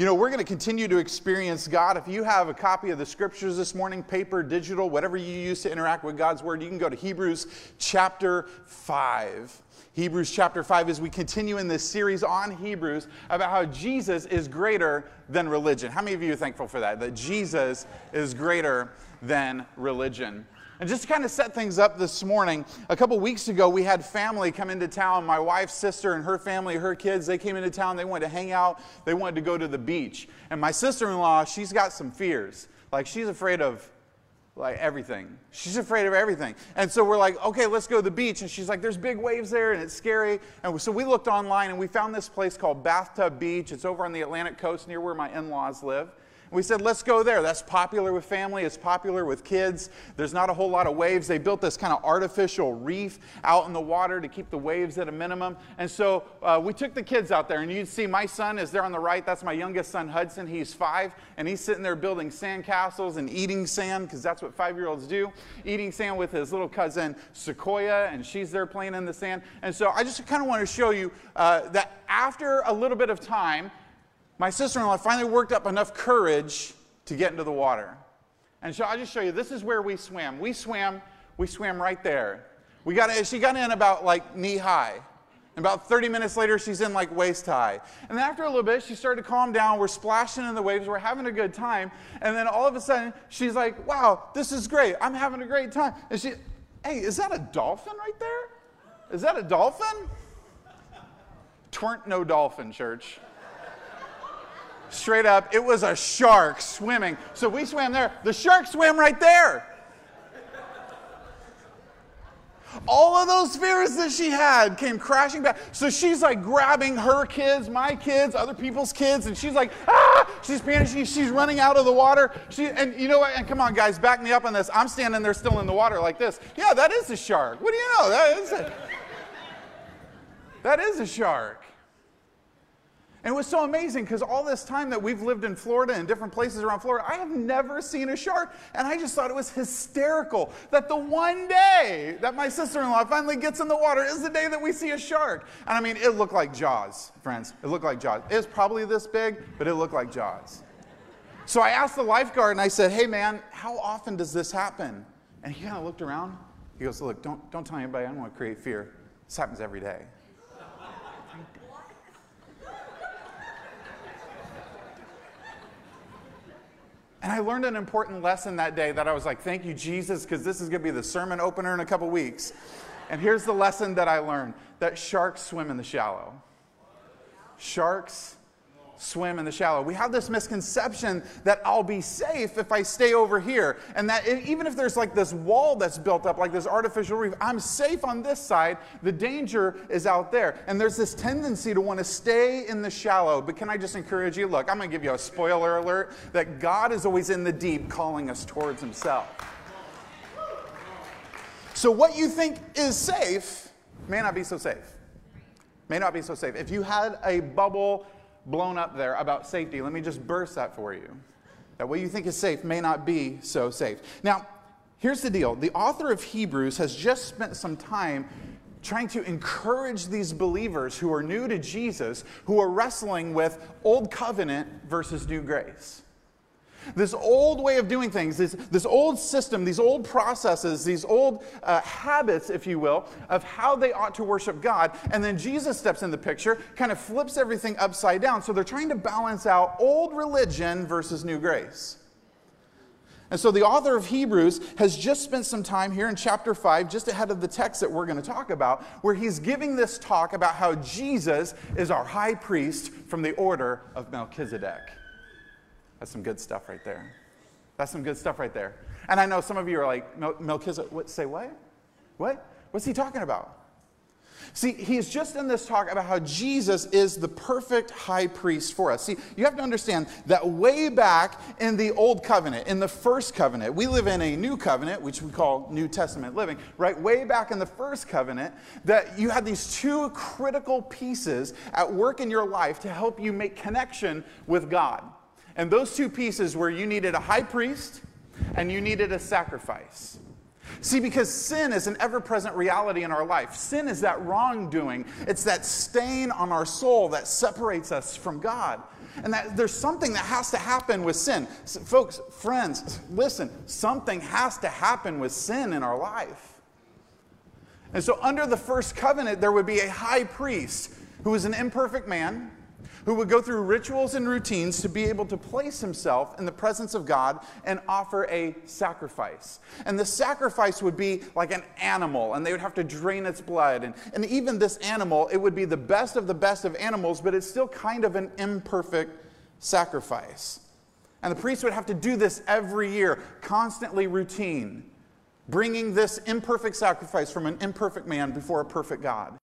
You know, we're going to continue to experience God. If you have a copy of the scriptures this morning, paper, digital, whatever you use to interact with God's word, you can go to Hebrews chapter 5. Hebrews chapter 5 as we continue in this series on Hebrews about how Jesus is greater than religion. How many of you are thankful for that? That Jesus is greater than religion. And just to kind of set things up this morning, a couple weeks ago, we had family come into town. My wife's sister and her family, her kids, they came into town. They wanted to hang out, they wanted to go to the beach. And my sister in law, she's got some fears. Like, she's afraid of like everything. She's afraid of everything. And so we're like, okay, let's go to the beach. And she's like, there's big waves there and it's scary. And so we looked online and we found this place called Bathtub Beach. It's over on the Atlantic coast near where my in laws live. We said, let's go there. That's popular with family, it's popular with kids. There's not a whole lot of waves. They built this kind of artificial reef out in the water to keep the waves at a minimum. And so uh, we took the kids out there, and you'd see my son is there on the right. That's my youngest son, Hudson. He's five, and he's sitting there building sand castles and eating sand, because that's what five year olds do, eating sand with his little cousin, Sequoia, and she's there playing in the sand. And so I just kind of want to show you uh, that after a little bit of time, my sister in law finally worked up enough courage to get into the water. And so I'll just show you this is where we swam. We swam, we swam right there. We got, she got in about like knee high. And about 30 minutes later, she's in like waist high. And then after a little bit, she started to calm down. We're splashing in the waves. We're having a good time. And then all of a sudden, she's like, wow, this is great. I'm having a great time. And she, hey, is that a dolphin right there? Is that a dolphin? Twernt no dolphin, church straight up, it was a shark swimming. So we swam there. The shark swam right there. All of those fears that she had came crashing back. So she's like grabbing her kids, my kids, other people's kids, and she's like, ah! She's panicking. She's running out of the water. She, and you know what? And come on, guys, back me up on this. I'm standing there still in the water like this. Yeah, that is a shark. What do you know? That is a, that is a shark. And it was so amazing because all this time that we've lived in Florida and different places around Florida, I have never seen a shark. And I just thought it was hysterical that the one day that my sister in law finally gets in the water is the day that we see a shark. And I mean, it looked like Jaws, friends. It looked like Jaws. It was probably this big, but it looked like Jaws. So I asked the lifeguard and I said, hey man, how often does this happen? And he kind of looked around. He goes, look, don't, don't tell anybody, I don't want to create fear. This happens every day. And I learned an important lesson that day that I was like, thank you, Jesus, because this is going to be the sermon opener in a couple weeks. And here's the lesson that I learned that sharks swim in the shallow. Sharks swim in the shallow. We have this misconception that I'll be safe if I stay over here. And that even if there's like this wall that's built up, like this artificial reef, I'm safe on this side. The danger is out there. And there's this tendency to want to stay in the shallow. But can I just encourage you? Look, I'm going to give you a spoiler alert that God is always in the deep calling us towards Himself. So what you think is safe may not be so safe. May not be so safe. If you had a bubble blown up there about safety. Let me just burst that for you. That what you think is safe may not be so safe. Now, here's the deal the author of Hebrews has just spent some time trying to encourage these believers who are new to Jesus, who are wrestling with old covenant versus new grace. This old way of doing things, this, this old system, these old processes, these old uh, habits, if you will, of how they ought to worship God. And then Jesus steps in the picture, kind of flips everything upside down. So they're trying to balance out old religion versus new grace. And so the author of Hebrews has just spent some time here in chapter 5, just ahead of the text that we're going to talk about, where he's giving this talk about how Jesus is our high priest from the order of Melchizedek. That's some good stuff right there. That's some good stuff right there. And I know some of you are like, Melchizedek, what, say what? What? What's he talking about? See, he's just in this talk about how Jesus is the perfect high priest for us. See, you have to understand that way back in the old covenant, in the first covenant, we live in a new covenant, which we call New Testament living, right? Way back in the first covenant, that you had these two critical pieces at work in your life to help you make connection with God. And those two pieces were you needed a high priest and you needed a sacrifice. See, because sin is an ever present reality in our life. Sin is that wrongdoing, it's that stain on our soul that separates us from God. And that there's something that has to happen with sin. So, folks, friends, listen, something has to happen with sin in our life. And so, under the first covenant, there would be a high priest who was an imperfect man who would go through rituals and routines to be able to place himself in the presence of God and offer a sacrifice. And the sacrifice would be like an animal, and they would have to drain its blood. And, and even this animal, it would be the best of the best of animals, but it's still kind of an imperfect sacrifice. And the priest would have to do this every year, constantly routine, bringing this imperfect sacrifice from an imperfect man before a perfect God.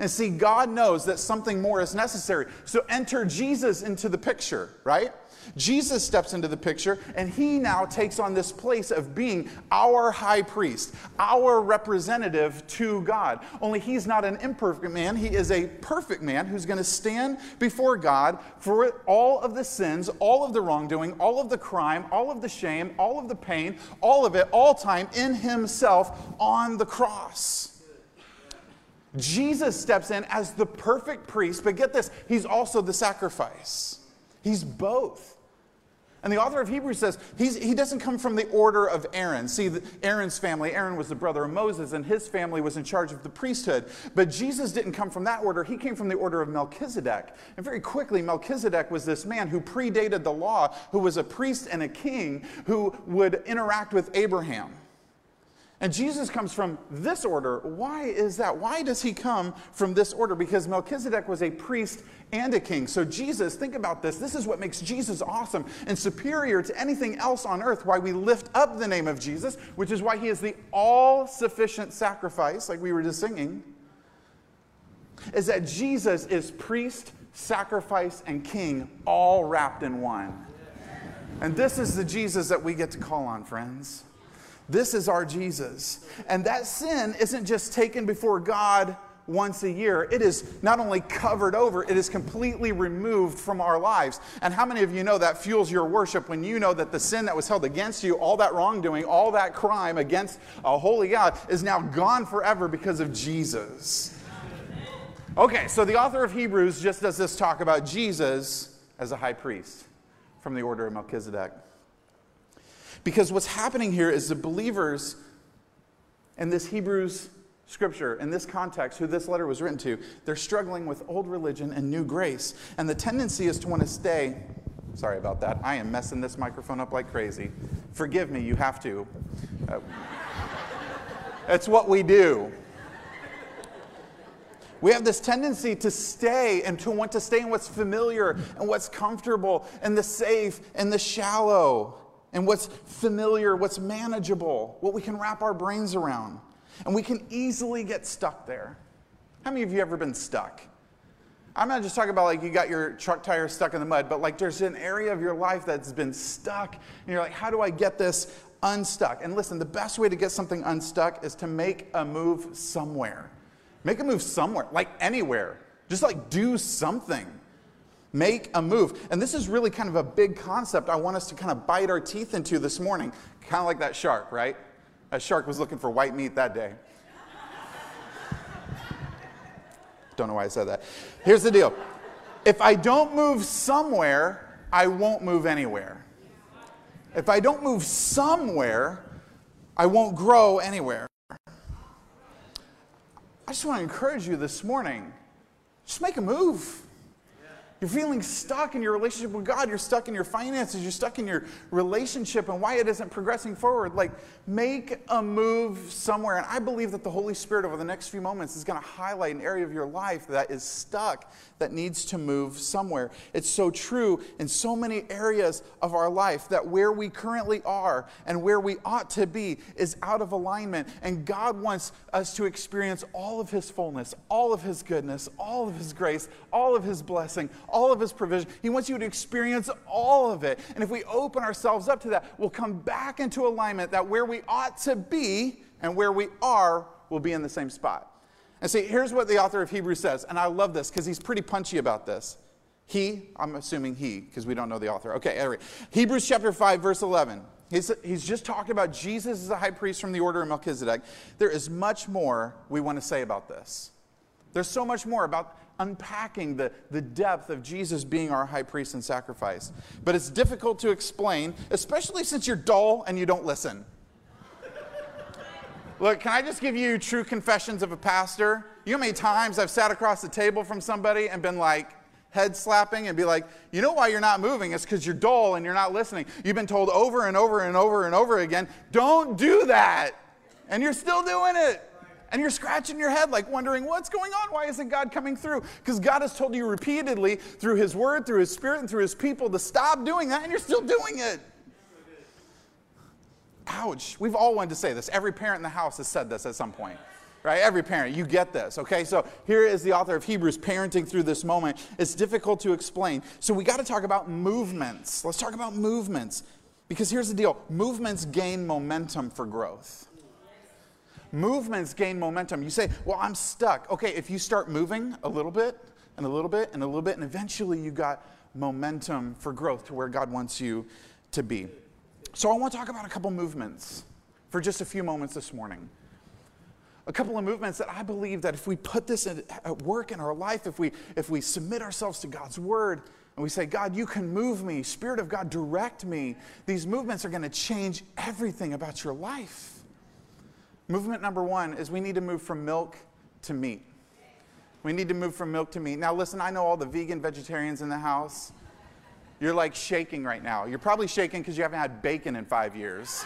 And see, God knows that something more is necessary. So enter Jesus into the picture, right? Jesus steps into the picture, and he now takes on this place of being our high priest, our representative to God. Only he's not an imperfect man, he is a perfect man who's going to stand before God for all of the sins, all of the wrongdoing, all of the crime, all of the shame, all of the pain, all of it, all time in himself on the cross. Jesus steps in as the perfect priest, but get this, he's also the sacrifice. He's both. And the author of Hebrews says he doesn't come from the order of Aaron. See, the, Aaron's family, Aaron was the brother of Moses, and his family was in charge of the priesthood. But Jesus didn't come from that order. He came from the order of Melchizedek. And very quickly, Melchizedek was this man who predated the law, who was a priest and a king who would interact with Abraham. And Jesus comes from this order. Why is that? Why does he come from this order? Because Melchizedek was a priest and a king. So, Jesus, think about this. This is what makes Jesus awesome and superior to anything else on earth. Why we lift up the name of Jesus, which is why he is the all sufficient sacrifice, like we were just singing, is that Jesus is priest, sacrifice, and king all wrapped in one. And this is the Jesus that we get to call on, friends. This is our Jesus. And that sin isn't just taken before God once a year. It is not only covered over, it is completely removed from our lives. And how many of you know that fuels your worship when you know that the sin that was held against you, all that wrongdoing, all that crime against a holy God, is now gone forever because of Jesus? Okay, so the author of Hebrews just does this talk about Jesus as a high priest from the order of Melchizedek. Because what's happening here is the believers in this Hebrews scripture, in this context, who this letter was written to, they're struggling with old religion and new grace. And the tendency is to want to stay. Sorry about that. I am messing this microphone up like crazy. Forgive me, you have to. Uh, what we do. We have this tendency to stay and to want to stay in what's familiar and what's comfortable and the safe and the shallow and what's familiar, what's manageable, what we can wrap our brains around. And we can easily get stuck there. How many of you ever been stuck? I'm not just talking about like you got your truck tire stuck in the mud, but like there's an area of your life that's been stuck, and you're like, how do I get this unstuck? And listen, the best way to get something unstuck is to make a move somewhere. Make a move somewhere, like anywhere. Just like do something make a move. And this is really kind of a big concept I want us to kind of bite our teeth into this morning. Kind of like that shark, right? That shark was looking for white meat that day. Don't know why I said that. Here's the deal if I don't move somewhere, I won't move anywhere. If I don't move somewhere, I won't grow anywhere. I just want to encourage you this morning just make a move. You're feeling stuck in your relationship with God. You're stuck in your finances. You're stuck in your relationship and why it isn't progressing forward. Like, make a move somewhere. And I believe that the Holy Spirit over the next few moments is going to highlight an area of your life that is stuck, that needs to move somewhere. It's so true in so many areas of our life that where we currently are and where we ought to be is out of alignment. And God wants us to experience all of His fullness, all of His goodness, all of His grace, all of His blessing all of His provision. He wants you to experience all of it. And if we open ourselves up to that, we'll come back into alignment that where we ought to be and where we are will be in the same spot. And see, here's what the author of Hebrews says, and I love this because he's pretty punchy about this. He, I'm assuming he, because we don't know the author. Okay, anyway. Hebrews chapter 5, verse 11. He's, he's just talking about Jesus as a high priest from the order of Melchizedek. There is much more we want to say about this. There's so much more about unpacking the, the depth of Jesus being our high priest and sacrifice. But it's difficult to explain, especially since you're dull and you don't listen. Look, can I just give you true confessions of a pastor? You know many times I've sat across the table from somebody and been like, head slapping and be like, you know why you're not moving? It's because you're dull and you're not listening. You've been told over and over and over and over again, don't do that. And you're still doing it. And you're scratching your head, like wondering, what's going on? Why isn't God coming through? Because God has told you repeatedly through His Word, through His Spirit, and through His people to stop doing that, and you're still doing it. Ouch. We've all wanted to say this. Every parent in the house has said this at some point right? Every parent, you get this, okay? So here is the author of Hebrews parenting through this moment. It's difficult to explain. So we got to talk about movements. Let's talk about movements. Because here's the deal movements gain momentum for growth. Movements gain momentum. You say, Well, I'm stuck. Okay, if you start moving a little bit and a little bit and a little bit, and eventually you got momentum for growth to where God wants you to be. So I want to talk about a couple movements for just a few moments this morning a couple of movements that I believe that if we put this at work in our life, if we, if we submit ourselves to God's word and we say, God, you can move me, Spirit of God, direct me, these movements are going to change everything about your life. Movement number one is we need to move from milk to meat. We need to move from milk to meat. Now, listen, I know all the vegan vegetarians in the house. You're like shaking right now. You're probably shaking because you haven't had bacon in five years.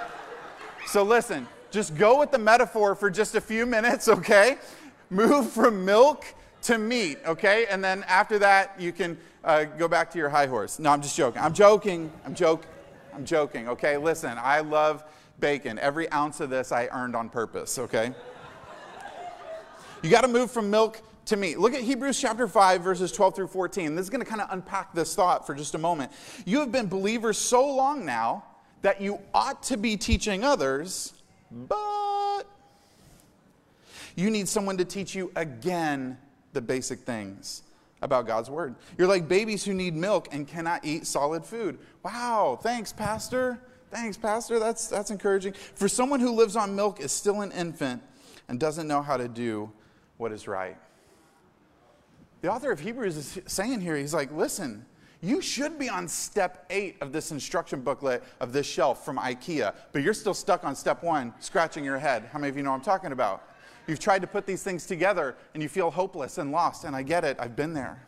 so, listen, just go with the metaphor for just a few minutes, okay? Move from milk to meat, okay? And then after that, you can uh, go back to your high horse. No, I'm just joking. I'm joking. I'm joking. I'm joking, okay? Listen, I love bacon. Every ounce of this I earned on purpose, okay? You got to move from milk to meat. Look at Hebrews chapter 5, verses 12 through 14. This is going to kind of unpack this thought for just a moment. You have been believers so long now that you ought to be teaching others but you need someone to teach you again the basic things about God's word. You're like babies who need milk and cannot eat solid food. Wow, thanks, Pastor. Thanks, Pastor. That's, that's encouraging. For someone who lives on milk is still an infant and doesn't know how to do what is right. The author of Hebrews is saying here, he's like, listen, you should be on step eight of this instruction booklet of this shelf from IKEA, but you're still stuck on step one, scratching your head. How many of you know I'm talking about? You've tried to put these things together and you feel hopeless and lost, and I get it, I've been there.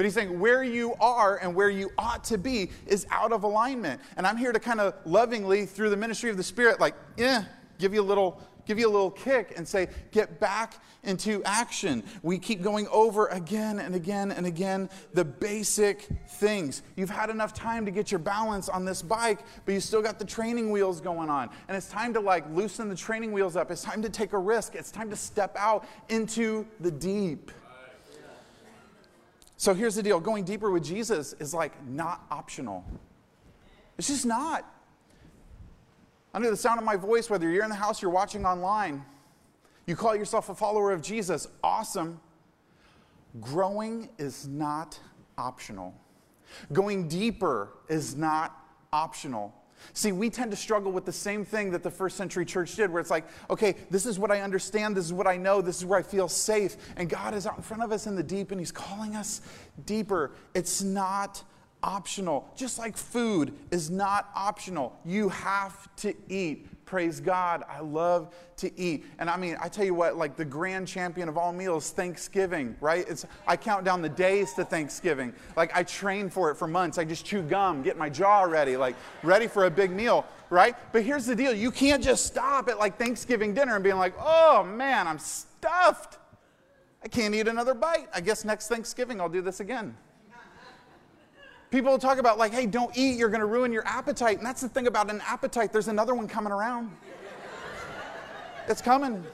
But he's saying where you are and where you ought to be is out of alignment. And I'm here to kind of lovingly, through the ministry of the Spirit, like, eh, give you a little give you a little kick and say, get back into action. We keep going over again and again and again the basic things. You've had enough time to get your balance on this bike, but you still got the training wheels going on. And it's time to like loosen the training wheels up. It's time to take a risk. It's time to step out into the deep. So here's the deal going deeper with Jesus is like not optional. It's just not under the sound of my voice, whether you're in the house, you're watching online, you call yourself a follower of Jesus, awesome. Growing is not optional. Going deeper is not optional. See, we tend to struggle with the same thing that the first century church did, where it's like, okay, this is what I understand, this is what I know, this is where I feel safe. And God is out in front of us in the deep, and He's calling us deeper. It's not optional. Just like food is not optional. You have to eat. Praise God. I love to eat. And I mean, I tell you what, like the grand champion of all meals, Thanksgiving, right? It's I count down the days to Thanksgiving. Like I train for it for months. I just chew gum, get my jaw ready, like ready for a big meal, right? But here's the deal. You can't just stop at like Thanksgiving dinner and being like, "Oh man, I'm stuffed. I can't eat another bite. I guess next Thanksgiving I'll do this again." People talk about, like, hey, don't eat, you're to ruin your appetite. And that's the thing about an appetite, there's another one coming around. it's coming.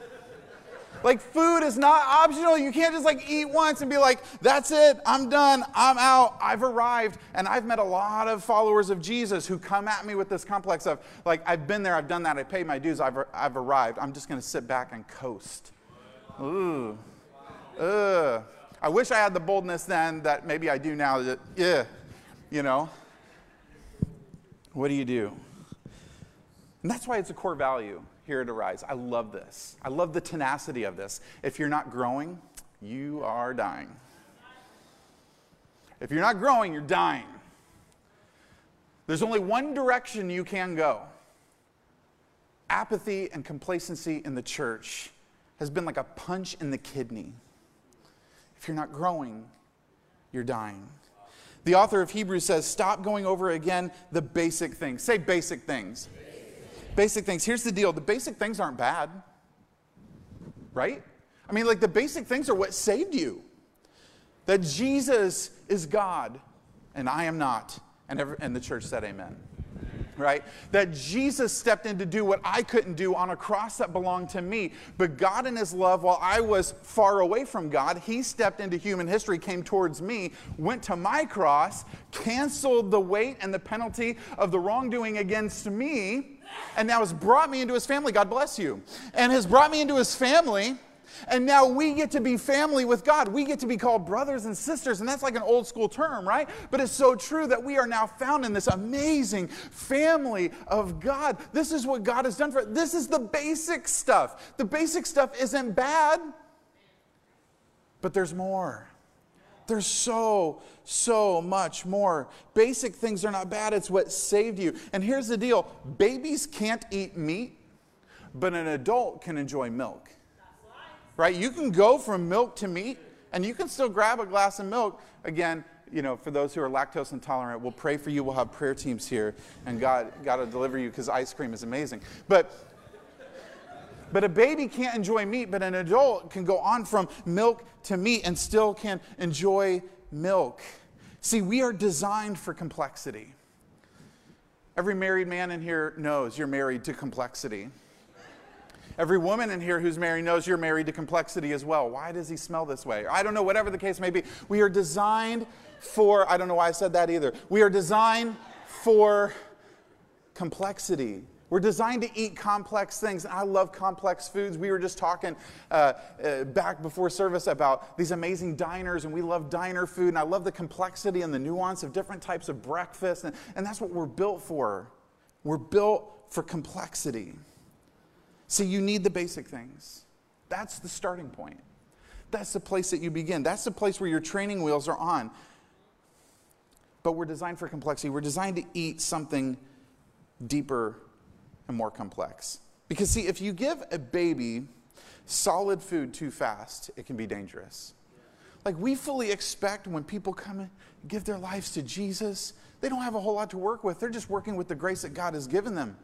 Like, food is not optional. You can't just like eat once and be like, that's it, I'm done, I'm out, I've arrived. And I've met a lot of followers of Jesus who come at me with this complex of, like, I've been there, I've done that, I paid my dues, I've, I've arrived. I'm just to sit back and coast. Ooh. Ugh. I wish I had the boldness then that maybe I do now that, yeah, you know? What do you do? And that's why it's a core value here at Arise. I love this. I love the tenacity of this. If you're not growing, you are dying. If you're not growing, you're dying. There's only one direction you can go. Apathy and complacency in the church has been like a punch in the kidney. If you're not growing, you're dying. The author of Hebrews says, Stop going over again the basic things. Say basic things. Basic, basic things. Here's the deal the basic things aren't bad, right? I mean, like the basic things are what saved you. That Jesus is God and I am not. And, every, and the church said, Amen right? That Jesus stepped in to do what I couldn't do on a cross that belonged to me. But God, in His love, while I was far away from God, He stepped into human history, came towards me, went to my cross, canceled the weight and the penalty of the wrongdoing against me, and now has brought me into His family. God bless you. And has brought me into His family and now we get to be family with God. We get to be called brothers and sisters. And that's like an old school term, right? But it's so true that we are now found in this amazing family of God. This is what God has done for us. This is the basic stuff. The basic stuff isn't bad, but there's more. There's so, so much more. Basic things are not bad, it's what saved you. And here's the deal babies can't eat meat, but an adult can enjoy milk right? You can go from milk to meat, and you can still grab a glass of milk. Again, you know, for those who are lactose intolerant, we'll pray for you. We'll have prayer teams here, and God, God will deliver you because ice cream is amazing. But but a baby can't enjoy meat, but an adult can go on from milk to meat and still can enjoy milk. See, we are designed for complexity. Every married man in here knows you're married to complexity. Every woman in here who's married knows you're married to complexity as well. Why does he smell this way? I don't know, whatever the case may be. We are designed for, I don't know why I said that either. We are designed for complexity. We're designed to eat complex things. I love complex foods. We were just talking uh, uh, back before service about these amazing diners, and we love diner food. And I love the complexity and the nuance of different types of breakfast. And, and that's what we're built for. We're built for complexity. See, you need the basic things. That's the starting point. That's the place that you begin. That's the place where your training wheels are on. But we're designed for complexity. We're designed to eat something deeper and more complex. Because, see, if you give a baby solid food too fast, it can be dangerous. Like, we fully expect when people come and give their lives to Jesus, they don't have a whole lot to work with. They're just working with the grace that God has given them.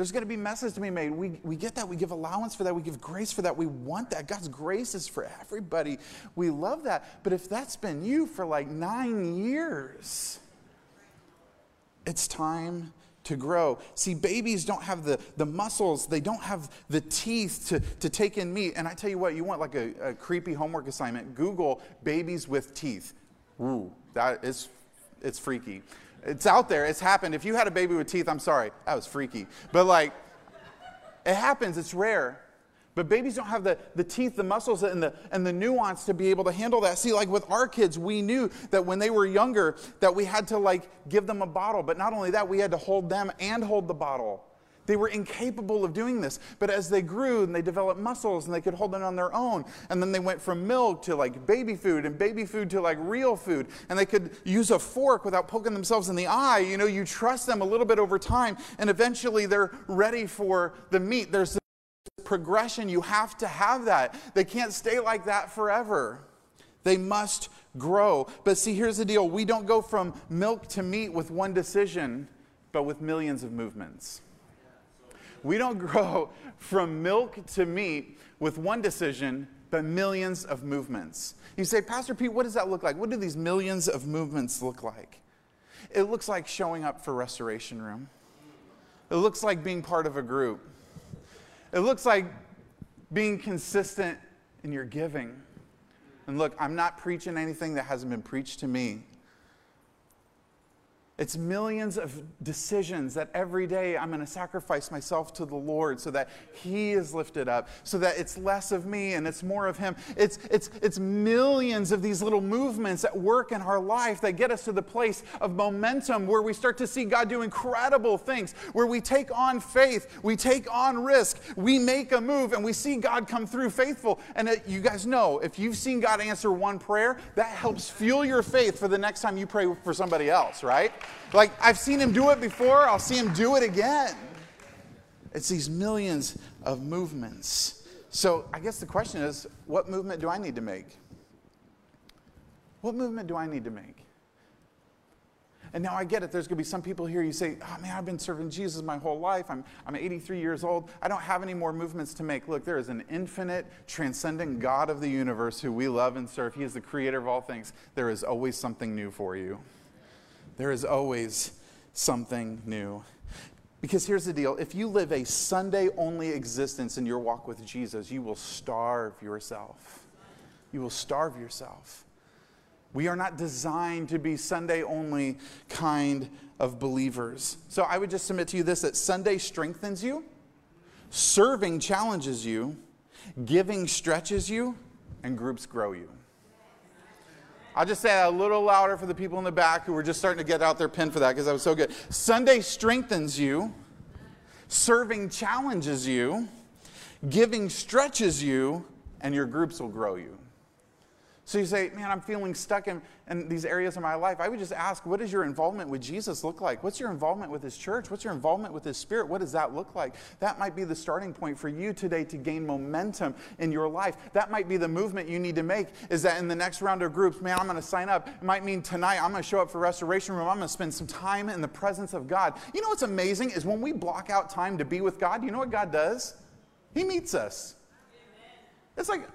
There's going to be messes to be made. We, we get that. We give allowance for that. We give grace for that. We want that. God's grace is for everybody. We love that. But if that's been you for like nine years, it's time to grow. See, babies don't have the, the muscles, they don't have the teeth to, to take in meat. And I tell you what, you want like a, a creepy homework assignment Google babies with teeth. Ooh, that is, it's freaky. It's out there. It's happened. If you had a baby with teeth, I'm sorry. That was freaky. But like, it happens. It's rare. But babies don't have the, the teeth, the muscles, and the, and the nuance to be able to handle that. See, like with our kids, we knew that when they were younger, that we had to like give them a bottle. But not only that, we had to hold them and hold the bottle. They were incapable of doing this. But as they grew and they developed muscles and they could hold it on their own, and then they went from milk to like baby food and baby food to like real food, and they could use a fork without poking themselves in the eye. You know, you trust them a little bit over time, and eventually they're ready for the meat. There's progression. You have to have that. They can't stay like that forever. They must grow. But see, here's the deal we don't go from milk to meat with one decision, but with millions of movements. We don't grow from milk to meat with one decision, but millions of movements. You say, Pastor Pete, what does that look like? What do these millions of movements look like? It looks like showing up for Restoration Room. It looks like being part of a group. It looks like being consistent in your giving. And look, I'm not preaching anything that hasn't been preached to me. It's millions of decisions that every day I'm going to sacrifice myself to the Lord so that He is lifted up, so that it's less of me and it's more of Him. It's, it's, it's millions of these little movements at work in our life that get us to the place of momentum where we start to see God do incredible things, where we take on faith, we take on risk, we make a move, and we see God come through faithful. And it, you guys know, if you've seen God answer one prayer, that helps fuel your faith for the next time you pray for somebody else, right? Like, I've seen him do it before, I'll see him do it again. It's these millions of movements. So, I guess the question is what movement do I need to make? What movement do I need to make? And now I get it. There's going to be some people here, you say, oh man, I've been serving Jesus my whole life. I'm, I'm 83 years old. I don't have any more movements to make. Look, there is an infinite, transcendent God of the universe who we love and serve. He is the creator of all things. There is always something new for you. There is always something new. Because here's the deal if you live a Sunday only existence in your walk with Jesus, you will starve yourself. You will starve yourself. We are not designed to be Sunday only kind of believers. So I would just submit to you this that Sunday strengthens you, serving challenges you, giving stretches you, and groups grow you. I'll just say that a little louder for the people in the back who were just starting to get out their pen for that because that was so good. Sunday strengthens you, serving challenges you, giving stretches you, and your groups will grow you. So you say, man, I'm feeling stuck in, in these areas of my life. I would just ask, what does your involvement with Jesus look like? What's your involvement with his church? What's your involvement with his spirit? What does that look like? That might be the starting point for you today to gain momentum in your life. That might be the movement you need to make is that in the next round of groups, man, I'm going to sign up. It might mean tonight I'm going to show up for Restoration Room. I'm going to spend some time in the presence of God. You know what's amazing is when we block out time to be with God, you know what God does? He meets us. It's like,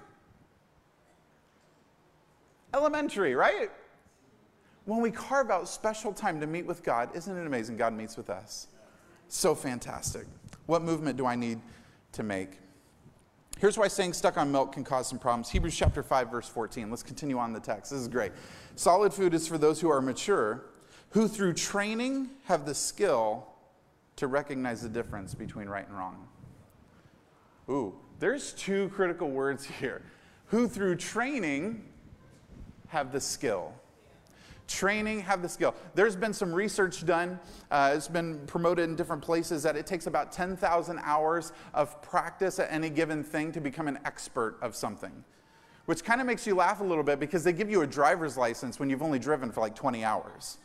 elementary, right? When we carve out special time to meet with God, isn't it amazing? God meets with us. So fantastic. What movement do I need to make? Here's why staying stuck on milk can cause some problems. Hebrews chapter 5, verse 14. Let's continue on the text. This is great. Solid food is for those who are mature, who through training have the skill to recognize the difference between right and wrong. Ooh, there's two critical words here. Who through training have the skill. Training, have the skill. There's been some research done, uh, it's been promoted in different places that it takes about 10,000 hours of practice at any given thing to become an expert of something. Which kind of makes you laugh a little bit because they give you a driver's license when you've only driven for like 20 hours.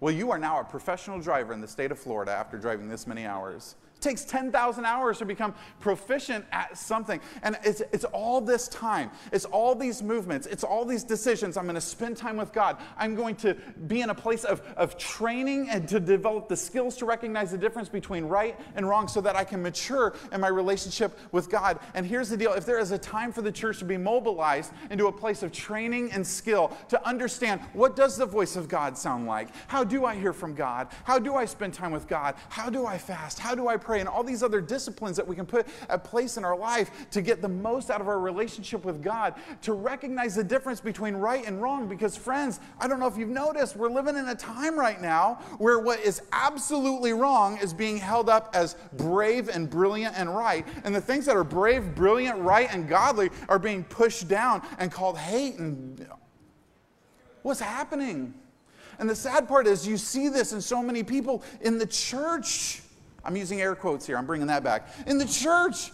Well, you are now a professional driver in the state of Florida after driving this many hours takes 10,000 hours to become proficient at something. And it's, it's all this time, it's all these movements, it's all these decisions. I'm going to spend time with God. I'm going to be in a place of, of training and to develop the skills to recognize the difference between right and wrong so that I can mature in my relationship with God. And here's the deal if there is a time for the church to be mobilized into a place of training and skill to understand what does the voice of God sound like? How do I hear from God? How do I spend time with God? How do I fast? How do I pray? Pray, and all these other disciplines that we can put at place in our life to get the most out of our relationship with God, to recognize the difference between right and wrong. Because, friends, I don't know if you've noticed, we're living in a time right now where what is absolutely wrong is being held up as brave and brilliant and right. And the things that are brave, brilliant, right, and godly are being pushed down and called hate and what's happening? And the sad part is, you see this in so many people in the church. I'm using air quotes here, I'm bringing that back. In the church,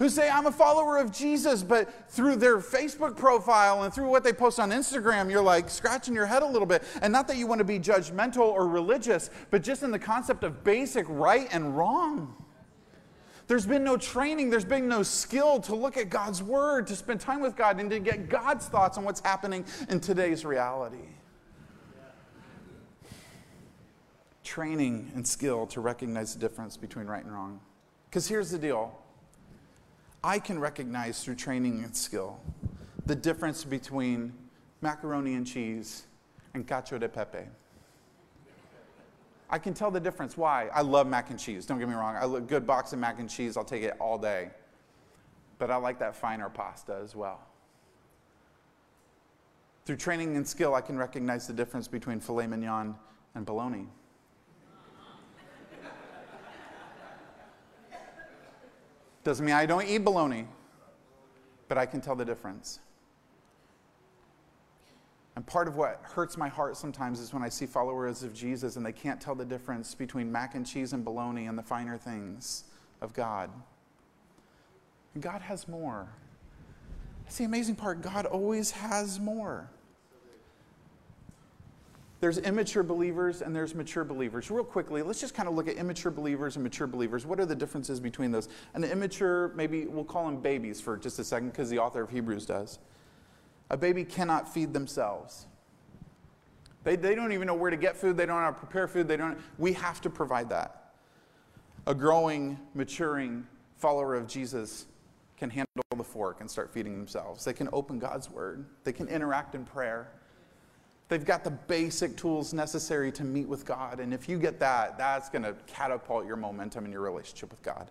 who say, I'm a follower of Jesus, but through their Facebook profile and through what they post on Instagram, you're like scratching your head a little bit. And not that you want to be judgmental or religious, but just in the concept of basic right and wrong. There's been no training, there's been no skill to look at God's word, to spend time with God, and to get God's thoughts on what's happening in today's reality. Training and skill to recognize the difference between right and wrong. Because here's the deal I can recognize through training and skill the difference between macaroni and cheese and cacio de pepe. I can tell the difference. Why? I love mac and cheese. Don't get me wrong. I love good box of mac and cheese. I'll take it all day. But I like that finer pasta as well. Through training and skill, I can recognize the difference between filet mignon and bologna. Doesn't mean I don't eat bologna, but I can tell the difference. And part of what hurts my heart sometimes is when I see followers of Jesus and they can't tell the difference between mac and cheese and bologna and the finer things of God. And God has more. That's the amazing part. God always has more. There's immature believers and there's mature believers. Real quickly, let's just kind of look at immature believers and mature believers. What are the differences between those? An immature, maybe we'll call them babies for just a second because the author of Hebrews does. A baby cannot feed themselves. They, they don't even know where to get food. They don't know how to prepare food. They don't. We have to provide that. A growing, maturing follower of Jesus can handle the fork and start feeding themselves. They can open God's word. They can interact in prayer. They've got the basic tools necessary to meet with God. And if you get that, that's going to catapult your momentum in your relationship with God.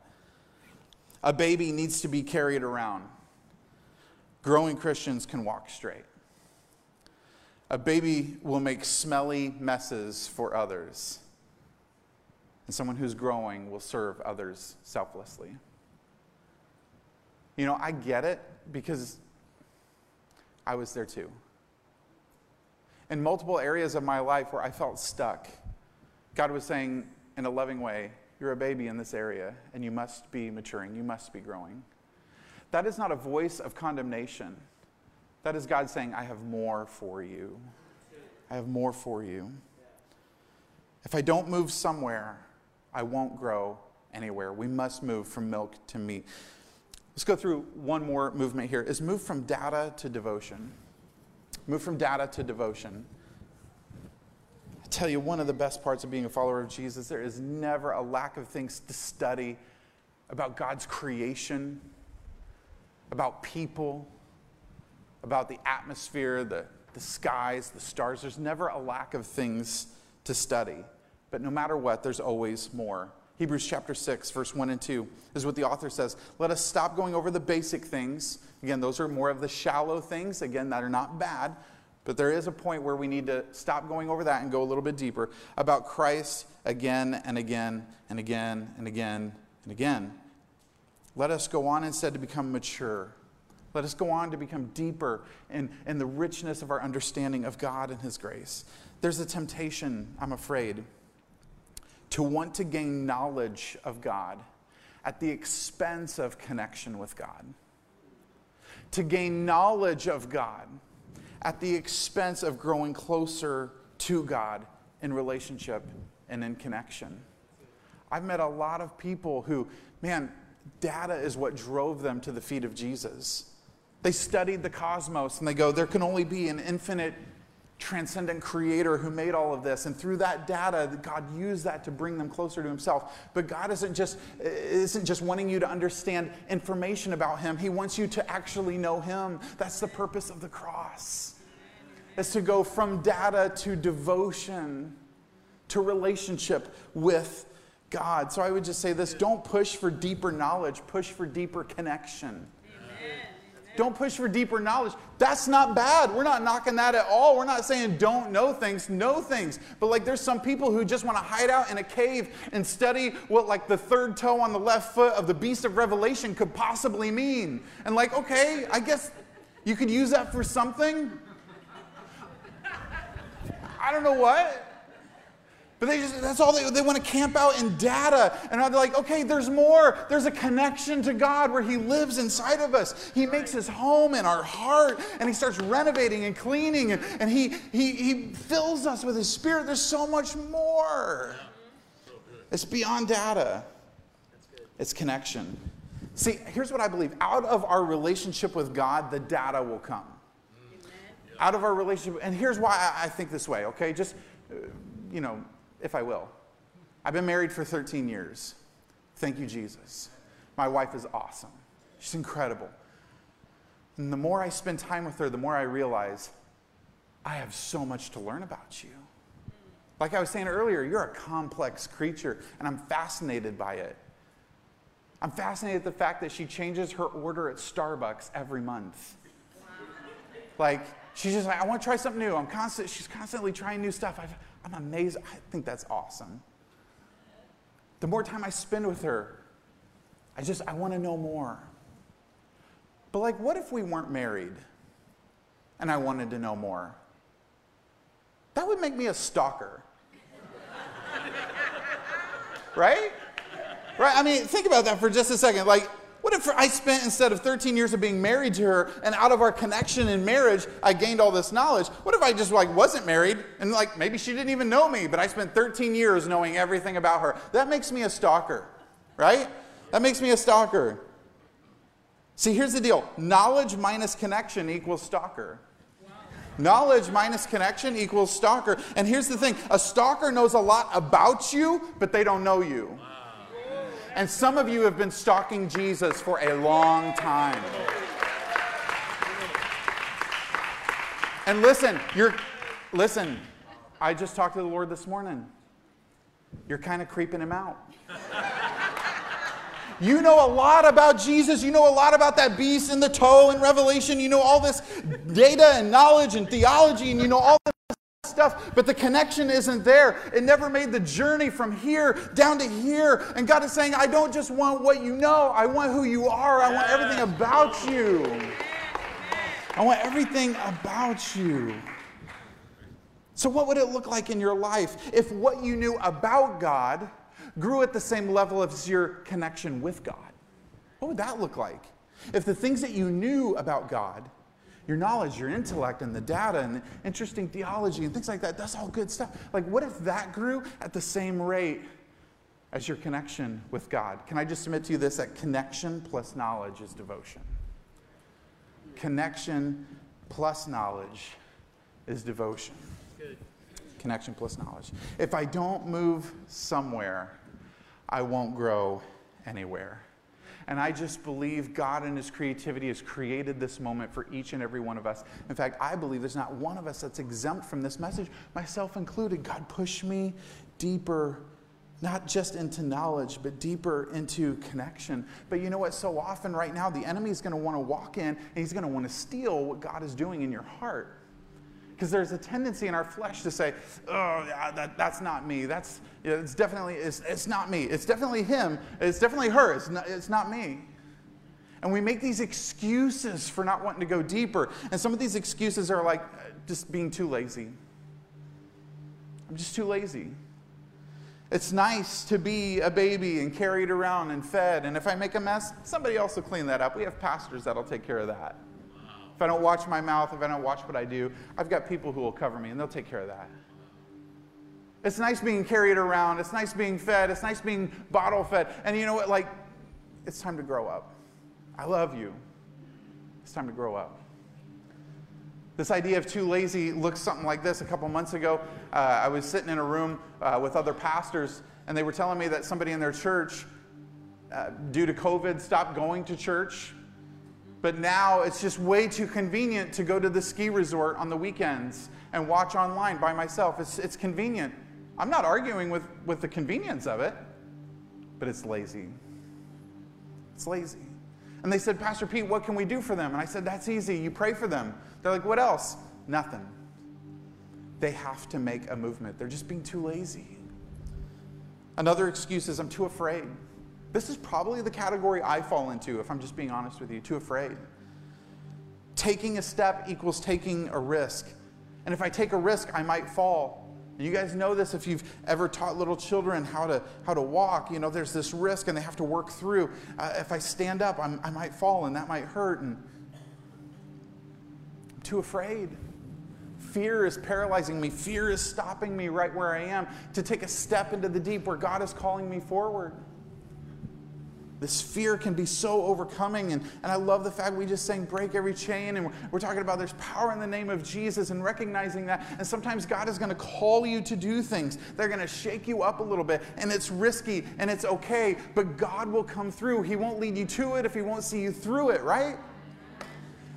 A baby needs to be carried around. Growing Christians can walk straight. A baby will make smelly messes for others. And someone who's growing will serve others selflessly. You know, I get it because I was there too in multiple areas of my life where I felt stuck. God was saying in a loving way, You're a baby in this area, and you must be maturing, you must be growing. That is not a voice of condemnation. That is God saying, I have more for you. I have more for you. If I don't move somewhere, I won't grow anywhere. We must move from milk to meat. Let's go through one more movement here. Is move from data to devotion. Move from data to devotion. I tell you, one of the best parts of being a follower of Jesus, there is never a lack of things to study about God's creation, about people, about the atmosphere, the, the skies, the stars. There's never a lack of things to study. But no matter what, there's always more. Hebrews chapter 6, verse 1 and 2 is what the author says. Let us stop going over the basic things. Again, those are more of the shallow things, again, that are not bad. But there is a point where we need to stop going over that and go a little bit deeper about Christ again and again and again and again and again. Let us go on instead to become mature. Let us go on to become deeper in, in the richness of our understanding of God and His grace. There's a temptation, I'm afraid to want to gain knowledge of God at the expense of connection with God. To gain knowledge of God at the expense of growing closer to God in relationship and in connection. I've met a lot of people who, man, data is what drove them to the feet of Jesus. They studied the cosmos and they go, there can only be an infinite transcendent creator who made all of this. And through that data god used that to bring them closer to himself. But god isn't just isn't just wanting you to understand information about him. He wants you to actually know him. That's the purpose of the cross is to go from data to devotion to relationship with god. So i would just say this don't push for deeper knowledge. Push for deeper connection don't push for deeper knowledge. That's not bad. We're not knocking that at all. We're not saying don't know things, know things. But like there's some people who just want to hide out in a cave and study what like the third toe on the left foot of the beast of Revelation could possibly mean. And like, okay, I guess you could use that for something. I don't know what. But they just, that's all they, they want to camp out in data. And they're like, okay, there's more. There's a connection to God where He lives inside of us. He makes His home in our heart and He starts renovating and cleaning and, and he, he, he fills us with His Spirit. There's so much more. It's beyond data, it's connection. See, here's what I believe out of our relationship with God, the data will come. Out of our relationship, and here's why I think this way, okay? Just, uh, you know, if I will. I've been married for 13 years. Thank you, Jesus. My wife is awesome. She's incredible. And the more I spend time with her, the more I realize I have so much to learn about you. Like I was saying earlier, you're a complex creature, and I'm fascinated by it. I'm fascinated at the fact that she changes her order at Starbucks every month. Like, She's just like, I want to try something new. I'm constant, she's constantly trying new stuff. i I'm amazed. I think that's awesome. The more time I spend with her, I just, I want to know more. But like, what if we weren't married and I wanted to know more? That would make me a stalker. right? Right? I mean, think about that for just a second. Like, what if I spent, instead of 13 years of being married to her, and out of our connection in marriage, I gained all this knowledge? What if I just like wasn't married, and like maybe she didn't even know me, but I spent 13 years knowing everything about her? That makes me a stalker, right? That makes me a stalker. See, here's the deal knowledge minus connection equals stalker. Knowledge minus connection equals stalker. And here's the thing a stalker knows a lot about you, but they don't know you. And some of you have been stalking Jesus for a long time. And listen, you're listen, I just talked to the Lord this morning. You're kind of creeping him out. You know a lot about Jesus. You know a lot about that beast in the toe in Revelation. You know all this data and knowledge and theology, and you know all this stuff, but the connection isn't there. It never made the journey from here down to here. And God is saying, I don't just want what you know, I want who you are. I want everything about you. I want everything about you. So, what would it look like in your life if what you knew about God grew at the same level as your connection with God? What would that look like? If the things that you knew about God, your knowledge, your intellect, and the data, and the interesting theology, and things like that, that's all good stuff. Like, what if that grew at the same rate as your connection with God? Can I just submit to you this that connection plus knowledge is devotion? Connection plus knowledge is devotion. Good. Connection plus knowledge. If I don't move somewhere, I won't grow anywhere. And I just believe God and His creativity has created this moment for each and every one of us. In fact, I believe there's not one of us that's exempt from this message, myself included. God, push me deeper, not just into knowledge, but deeper into connection. But you know what? So often right now, the enemy is going to want to walk in and he's going to want to steal what God is doing in your heart. Because there's a tendency in our flesh to say, oh, that, that's not me. That's, it's definitely, it's, it's not me. It's definitely him. It's definitely her. It's not, it's not me. And we make these excuses for not wanting to go deeper. And some of these excuses are like uh, just being too lazy. I'm just too lazy. It's nice to be a baby and carried around and fed. And if I make a mess, somebody else will clean that up. We have pastors that'll take care of that. If I don't watch my mouth, if I don't watch what I do, I've got people who will cover me and they'll take care of that. It's nice being carried around. It's nice being fed. It's nice being bottle fed. And you know what? Like, it's time to grow up. I love you. It's time to grow up. This idea of too lazy looks something like this. A couple months ago, uh, I was sitting in a room uh, with other pastors, and they were telling me that somebody in their church, uh, due to COVID, stopped going to church but now it's just way too convenient to go to the ski resort on the weekends and watch online by myself. It's, it's convenient. I'm not arguing with, with the convenience of it, but it's lazy. It's lazy. And they said, Pastor Pete, what can we do for them? And I said, That's easy. You pray for them. They're like, What else? Nothing. They have to make a movement. They're just being too lazy. Another excuse is, I'm too afraid. This is probably the category I fall into, if I'm just being honest with you, too afraid. Taking a step equals taking a risk. And if I take a risk, I might fall. And you guys know this if you've ever taught little children how to, how to walk. You know, there's this risk and they have to work through. Uh, if I stand up, I'm, I might fall and that might hurt. And I'm too afraid. Fear is paralyzing me. Fear is stopping me right where I am to take a step into the deep where God is calling me forward. This fear can be so overcoming. And, and I love the fact we just sang break every chain. And we're, we're talking about there's power in the name of Jesus and recognizing that. And sometimes God is going to call you to do things. They're going to shake you up a little bit. And it's risky and it's okay. But God will come through. He won't lead you to it if He won't see you through it, right?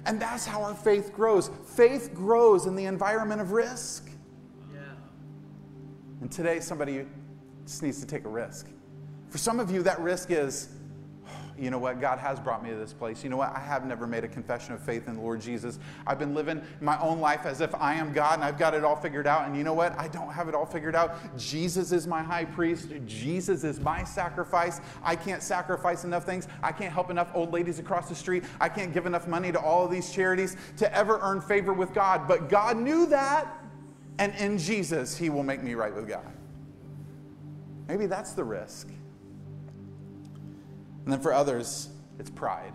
And that's how our faith grows. Faith grows in the environment of risk. Yeah. And today, somebody just needs to take a risk. For some of you, that risk is you know what? God has brought me to this place. You know what? I have never made a confession of faith in the Lord Jesus. I've been living my own life as if I am God and I've got it all figured out. And you know what? I don't have it all figured out. Jesus is my high priest. Jesus is my sacrifice. I can't sacrifice enough things. I can't help enough old ladies across the street. I can't give enough money to all of these charities to ever earn favor with God. But God knew that. And in Jesus, He will make me right with God. Maybe that's the risk. And then for others, it's pride.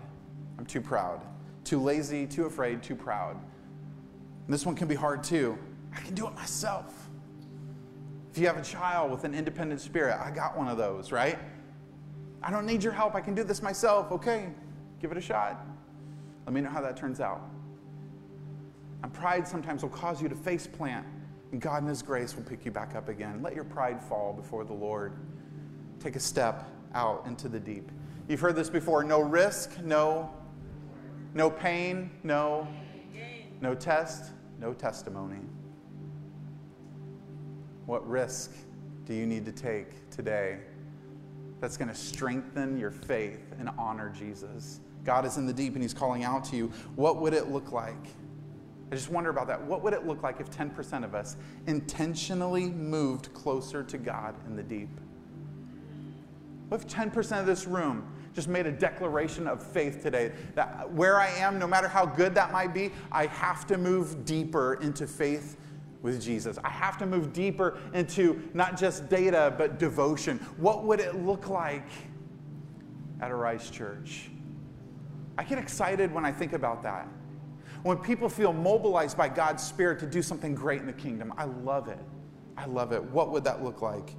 I'm too proud, too lazy, too afraid, too proud. And this one can be hard too. I can do it myself. If you have a child with an independent spirit, I got one of those, right? I don't need your help. I can do this myself. Okay, give it a shot. Let me know how that turns out. And pride sometimes will cause you to face plant, and God in His grace will pick you back up again. Let your pride fall before the Lord. Take a step out into the deep. You've heard this before no risk, no, no pain, no, no test, no testimony. What risk do you need to take today that's going to strengthen your faith and honor Jesus? God is in the deep and He's calling out to you. What would it look like? I just wonder about that. What would it look like if 10% of us intentionally moved closer to God in the deep? What if 10% of this room just made a declaration of faith today that where I am, no matter how good that might be, I have to move deeper into faith with Jesus. I have to move deeper into not just data, but devotion. What would it look like at Arise Church? I get excited when I think about that. When people feel mobilized by God's Spirit to do something great in the kingdom, I love it. I love it. What would that look like?